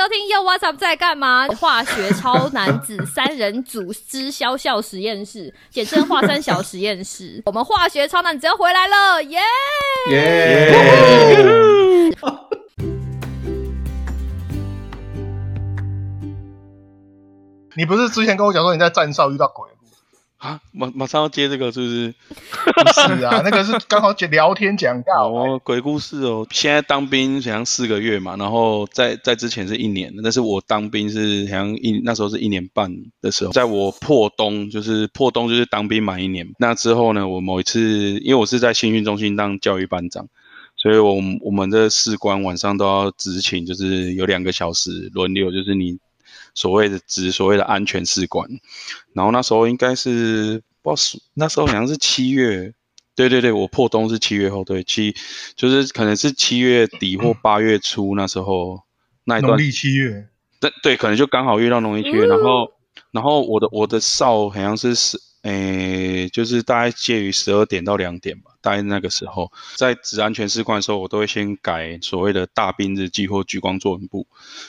收听又 What's Up 在干嘛？化学超男子三人组之肖笑实验室，简称化三小实验室。我们化学超男子要回来了，耶！耶！你不是之前跟我讲说你在站哨遇到鬼？啊，马马上要接这个是不是？不是啊，那个是刚好讲聊天讲到哦，鬼故事哦。现在当兵好像四个月嘛，然后在在之前是一年，但是我当兵是好像一那时候是一年半的时候，在我破冬，就是破冬就是当兵满一年。那之后呢，我某一次因为我是在新训中心当教育班长，所以我我们的士官晚上都要执勤，就是有两个小时轮流，就是你。所谓的指所谓的安全士官，然后那时候应该是不知道那时候好像是七月，对对对，我破冬是七月后，对七就是可能是七月底或八月初那时候那一段。农历七月，对对，可能就刚好遇到农历七月，然后然后我的我的哨好像是十诶，就是大概介于十二点到两点吧。大概那个时候，在值安全士官的时候，我都会先改所谓的大兵日记或聚光作文簿。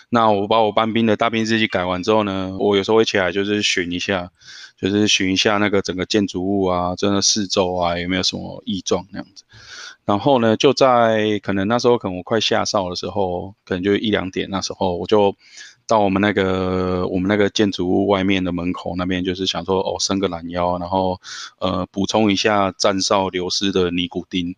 那我把我班兵的大兵日记改完之后呢，我有时候会起来就是巡一下，就是巡一下那个整个建筑物啊，真的四周啊有没有什么异状那样子。然后呢，就在可能那时候可能我快下哨的时候，可能就一两点那时候，我就。到我们那个我们那个建筑物外面的门口那边，就是想说哦，伸个懒腰，然后呃补充一下站哨流失的尼古丁。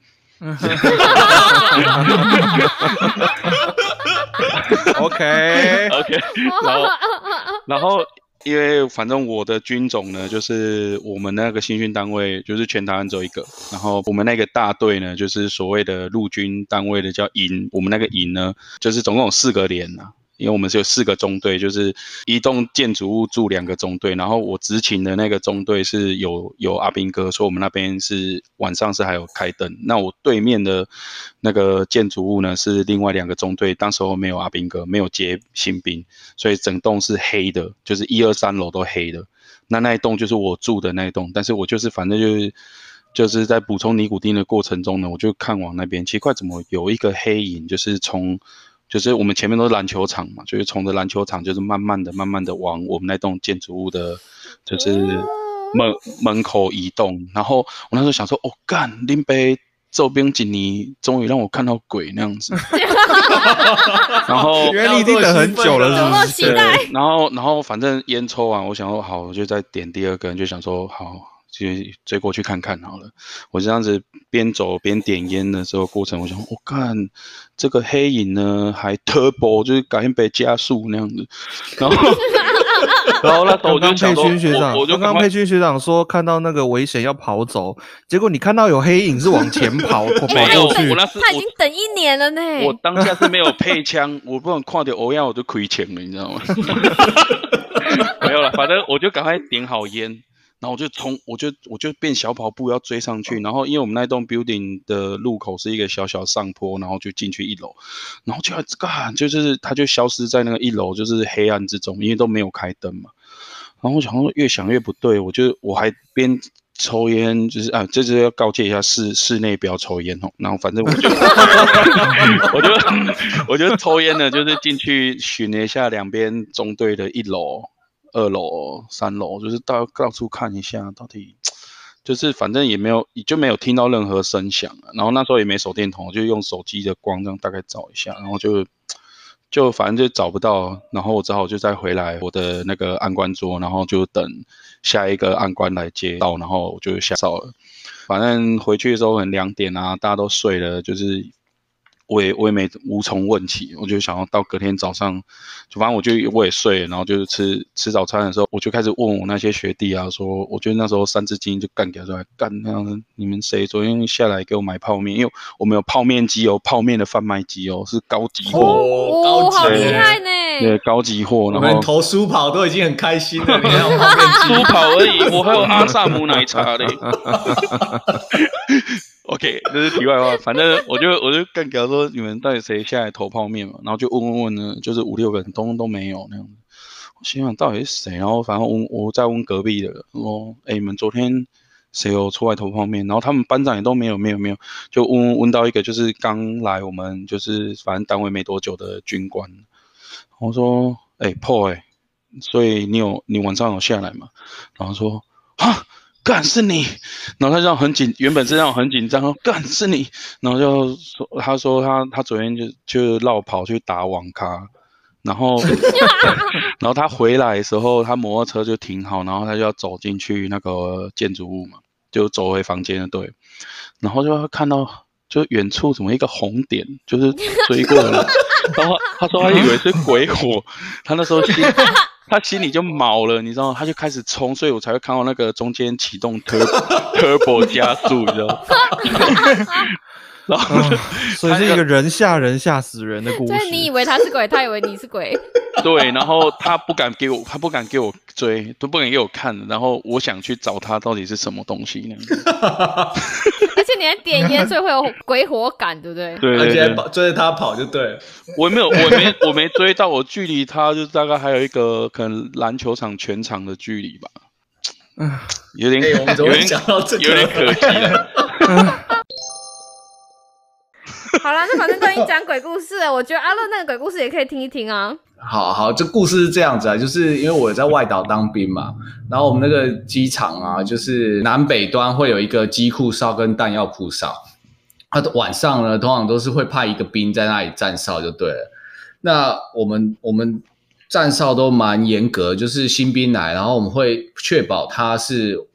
OK OK，然后 然后因为反正我的军种呢，就是我们那个新训单位就是全台湾只有一个，然后我们那个大队呢，就是所谓的陆军单位的叫营，我们那个营呢，就是总共有四个连呐。因为我们是有四个中队，就是一栋建筑物住两个中队，然后我执勤的那个中队是有有阿兵哥，所以我们那边是晚上是还有开灯。那我对面的那个建筑物呢是另外两个中队，当时候没有阿兵哥，没有接新兵，所以整栋是黑的，就是一二三楼都黑的。那那一栋就是我住的那一栋，但是我就是反正就是就是在补充尼古丁的过程中呢，我就看往那边，奇怪怎么有一个黑影，就是从。就是我们前面都是篮球场嘛，就是从着篮球场，就是慢慢的、慢慢的往我们那栋建筑物的，就是门门口移动。然后我那时候想说，哦干，林北周边几年终于让我看到鬼那样子。然后 原来你已经等很久了，是不是？然后，然后反正烟抽完，我想说好，我就再点第二根，就想说好。去追过去看看好了，我这样子边走边点烟的时候过程，我想我看这个黑影呢还 turbo，就是改变被加速那样子，然后 然后那我就佩君学长，我就刚佩君学长说看到那个危险要跑走，结果你看到有黑影是往前跑 跑过去，他已经等一年了呢。我当下是没有配枪，我不能看到欧阳我就亏钱了，你知道吗？没有了，反正我就赶快点好烟。然后我就从，我就我就变小跑步要追上去。然后因为我们那栋 building 的路口是一个小小上坡，然后就进去一楼，然后就干，就是它就消失在那个一楼，就是黑暗之中，因为都没有开灯嘛。然后我想说越想越不对，我就我还边抽烟，就是啊，这是要告诫一下室室内不要抽烟哦。然后反正我就 我就我就抽烟呢，就是进去巡了一下两边中队的一楼。二楼、三楼，就是到到处看一下，到底就是反正也没有，也就没有听到任何声响。然后那时候也没手电筒，就用手机的光这样大概找一下，然后就就反正就找不到。然后我只好就再回来我的那个暗官桌，然后就等下一个暗官来接到，然后我就下哨了。反正回去的时候很两点啊，大家都睡了，就是。我也我也没无从问起，我就想要到隔天早上，就反正我就我也睡，然后就是吃吃早餐的时候，我就开始问我那些学弟啊，说我觉得那时候三字经就干掉出来干那样，你们谁昨天下来给我买泡面？因为我们有泡面机哦，泡面的贩卖机哦，是高级货，哦，好厉害呢，对，高级货。我们投书跑都已经很开心了，你还有泡面机？书跑而已，我还有阿萨姆奶茶嘞。OK，这是题外话。反正我就我就更搞说，你们到底谁下来投泡面嘛？然后就问问问呢，就是五六个人，通通都没有那样子。我心想到底是谁？然后反正问我再问隔壁的，说：“哎，你们昨天谁有出来投泡面？”然后他们班长也都没有，没有，没有。就问问到一个，就是刚来我们就是反正单位没多久的军官。我说，哎、破哎、所以你有你晚上有下来吗？然后说啊，干是你，然后他就很紧，原本是这样很紧张，说干是你，然后就说他说他他昨天就就绕跑去打网咖，然后 然后他回来的时候，他摩托车就停好，然后他就要走进去那个建筑物嘛，就走回房间的对，然后就看到就远处怎么一个红点，就是追过来，然后他说他以为是鬼火，他那时候心他心里就毛了，你知道吗？他就开始冲，所以我才会看到那个中间启动 turbo turbo 加速，你知道吗？然后就 所以是一个人吓人吓死人的故事。所以你以为他是鬼，他以为你是鬼。对，然后他不敢给我，他不敢给我追，都不敢给我看，然后我想去找他到底是什么东西呢？而且你还点烟，所以会有鬼火感，对不对？对对对，而且跑追着他跑就对了。我没有，我没，我没追到，我距离他就大概还有一个可能篮球场全场的距离吧，有点，哎，我们怎么会有点讲到这个？有点可惜了。好了，那反正都已经讲鬼故事了，我觉得阿乐那个鬼故事也可以听一听啊。好好，这故事是这样子啊，就是因为我在外岛当兵嘛，然后我们那个机场啊，就是南北端会有一个机库哨跟弹药库哨，它的晚上呢，通常都是会派一个兵在那里站哨就对了。那我们我们站哨都蛮严格，就是新兵来，然后我们会确保他是。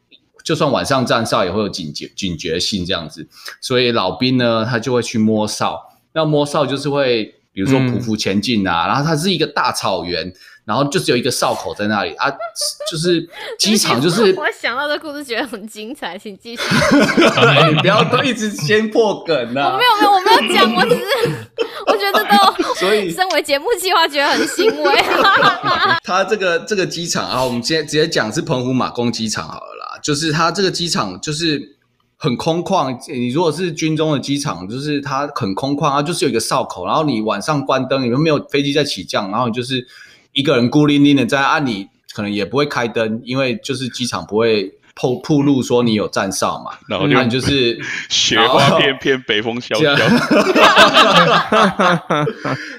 就算晚上站哨也会有警觉警觉性这样子，所以老兵呢，他就会去摸哨。那摸哨就是会，比如说匍匐前进啊，然后它是一个大草原，然后就只有一个哨口在那里啊，就是机场就是我 想到这故事觉得很精彩，请继续。你 不要都一直先破梗我啊没。有没有，我没有讲，我只是我觉得都，所以身为节目计划觉得很欣慰。他这个这个机场啊，我们今天直接讲是澎湖马公机场好了啦。就是它这个机场就是很空旷，你如果是军中的机场，就是它很空旷，它就是有一个哨口，然后你晚上关灯，你们没有飞机在起降，然后你就是一个人孤零零的在啊，你可能也不会开灯，因为就是机场不会透铺路说你有站哨嘛，然后就就是雪花翩翩，北风萧萧。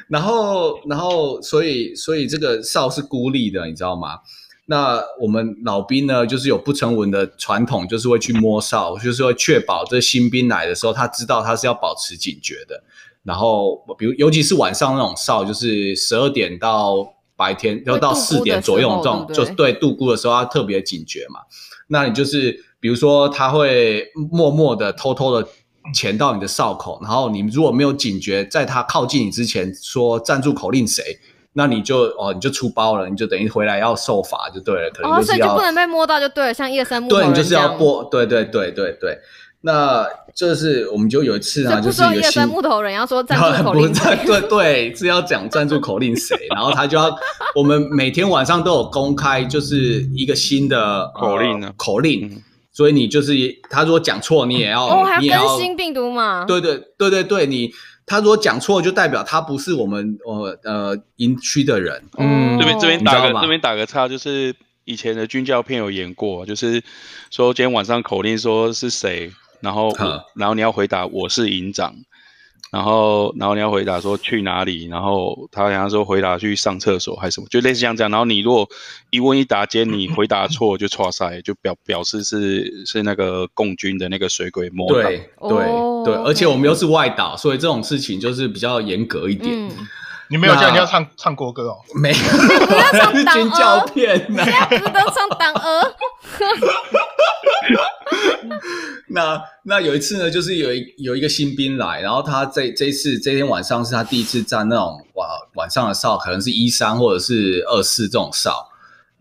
然后，然后，所以，所以这个哨是孤立的，你知道吗？那我们老兵呢，就是有不成文的传统，就是会去摸哨，就是会确保这新兵来的时候，他知道他是要保持警觉的。然后，比如尤其是晚上那种哨，就是十二点到白天，要到四点左右这种，对对就是对度孤的时候，他特别警觉嘛。那你就是比如说他会默默的、偷偷的潜到你的哨口，然后你如果没有警觉，在他靠近你之前说站住口令谁，那你就哦你就出包了，你就等于回来要受罚就对了，可能哦，就是要、所以就不能被摸到就对了，像夜深木头对，人你就是。要播，对对对对对。那这是我们就有一次呢，所以不就是一个新说夜深木头人，要说 赞助口不令。对对，是要讲赞助口令谁，然后他就要，我们每天晚上都有公开，就是一个新的呃口令呢口令嗯，所以你就是他如果讲错，你也要，哦，还要，更新病毒嘛？对对对对对，你他如果讲错，就代表他不是我们呃呃营区的人，嗯这边这边打个这边打个叉，就是以前的军教片有演过，就是说今天晚上口令说是谁，然后嗯然后你要回答我是营长，然后然后你要回答说去哪里，然后他好像说回答去上厕所还是什么，就类似像这样。然后你如果一问一答间你回答错就错塞，就表表示是是那个共军的那个水鬼魔党。对对哦对，而且我们又是外岛，所以这种事情就是比较严格一点。嗯，你没有叫那你要唱唱国歌哦，没有，是 党军教片呢、不是都唱党鹅？那那有一次呢，就是有一有一个新兵来，然后他这这一次这天晚上是他第一次站那种晚晚上的哨，可能是一三或者是二四这种哨。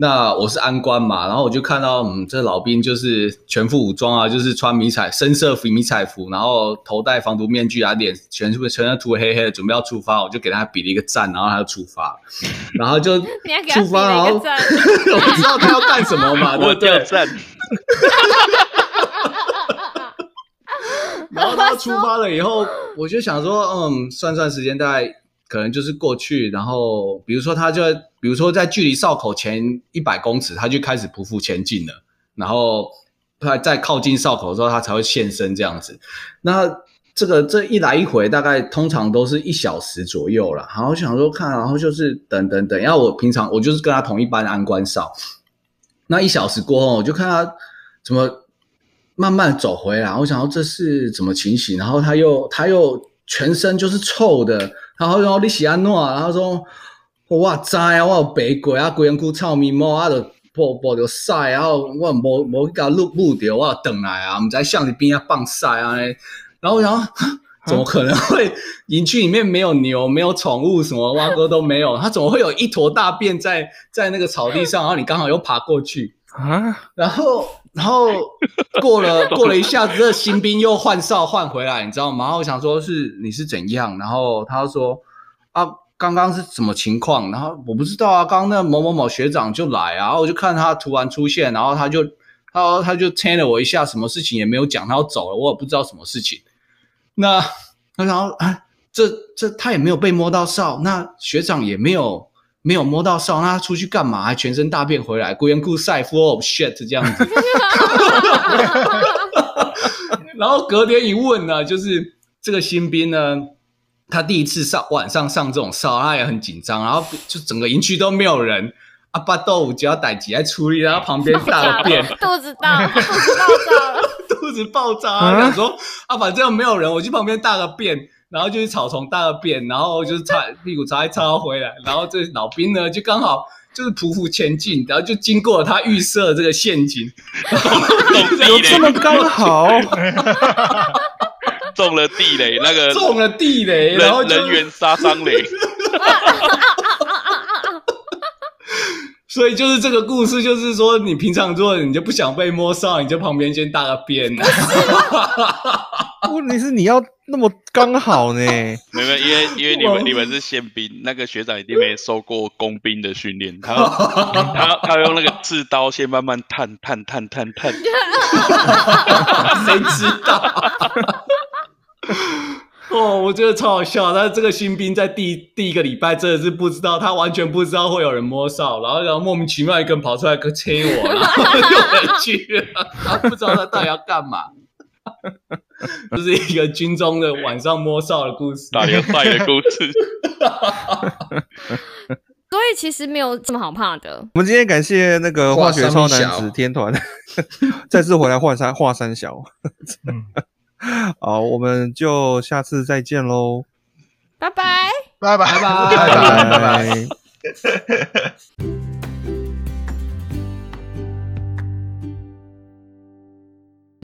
那我是安官嘛，然后我就看到，嗯，这老兵就是全副武装啊，就是穿迷彩深色服迷彩服，然后头戴防毒面具啊，脸全是全是涂黑黑的，准备要出发，我就给他比了一个赞，然后他就出发，然后就 出发，然后 我知道他要干什么嘛，对我不对。叫？赞，然后他出发了以后，我就想说，嗯，算算时间，大概可能就是过去，然后比如说他就，比如说在距离哨口前一百公尺，他就开始匍匐前进了，然后他在靠近哨口的时候，他才会现身这样子。那这个这一来一回大概通常都是一小时左右了。然后想说看，然后就是等等等。然后我平常我就是跟他同一班安官哨，那一小时过后，我就看他怎么慢慢走回来。我想说这是怎么情形？然后他又他又全身就是臭的。然后然后你是安怎？然后说我知啊，我有白过啊，规身躯臭咪毛啊，就抱抱着晒，然后我无无甲录录着，我等来啊，毋知相里边啊放晒啊。然后然后 怎么可能会营区里面没有牛，没有宠物，什么蛙哥都没有？他怎么会有一坨大便在在那个草地上？然后你刚好又爬过去啊？然后然后过了 过了一下子，这新兵又换哨换回来，你知道吗？然后我想说是你是怎样？然后他说啊，刚刚是什么情况？然后我不知道啊，刚刚那某某某学长就来啊，然后我就看他突然出现，然后他就他他就牵了我一下，什么事情也没有讲，他要走了，我也不知道什么事情。那那然后啊，这这他也没有被摸到哨，那学长也没有没有摸到哨，那他出去干嘛？还全身大便回来，孤言故晒 full of shit 这样子。然后隔天一问呢，就是这个新兵呢，他第一次上晚上上这种哨，他也很紧张，然后就整个营区都没有人。阿巴豆腐就要逮起来处理，然后旁边大便，肚子大，肚子爆炸了，肚子爆炸。想说啊，反正没有人，我去旁边大个便，然后就是草丛大个便，然后就是擦屁股擦一擦回来，然后这老兵呢就刚好就是匍匐前进，然后就经过了他预设这个陷阱，有这么刚好 中了地雷，那个中了地雷，然后人员杀伤雷。所以就是这个故事，就是说你平常做你就不想被摸上，你就旁边先大个边。问题是你要那么刚好呢？没有，因为因为你们你们是宪兵，那个学长一定没受过工兵的训练，他他他用那个刺刀先慢慢探探探探探，谁知道？哦，我觉得超好笑。但是这个新兵在第第一个礼拜真的是不知道，他完全不知道会有人摸哨，然后然后莫名其妙一个人跑出来跟切我，然后又回去了。他不知道他到底要干嘛。这是一个军中的晚上摸哨的故事，打联赛的故事。所以其实没有这么好怕的。我们今天感谢那个化学超男子天团 再次回来华山华山小。好，我们就下次再见喽，拜拜，拜拜，拜拜，拜拜。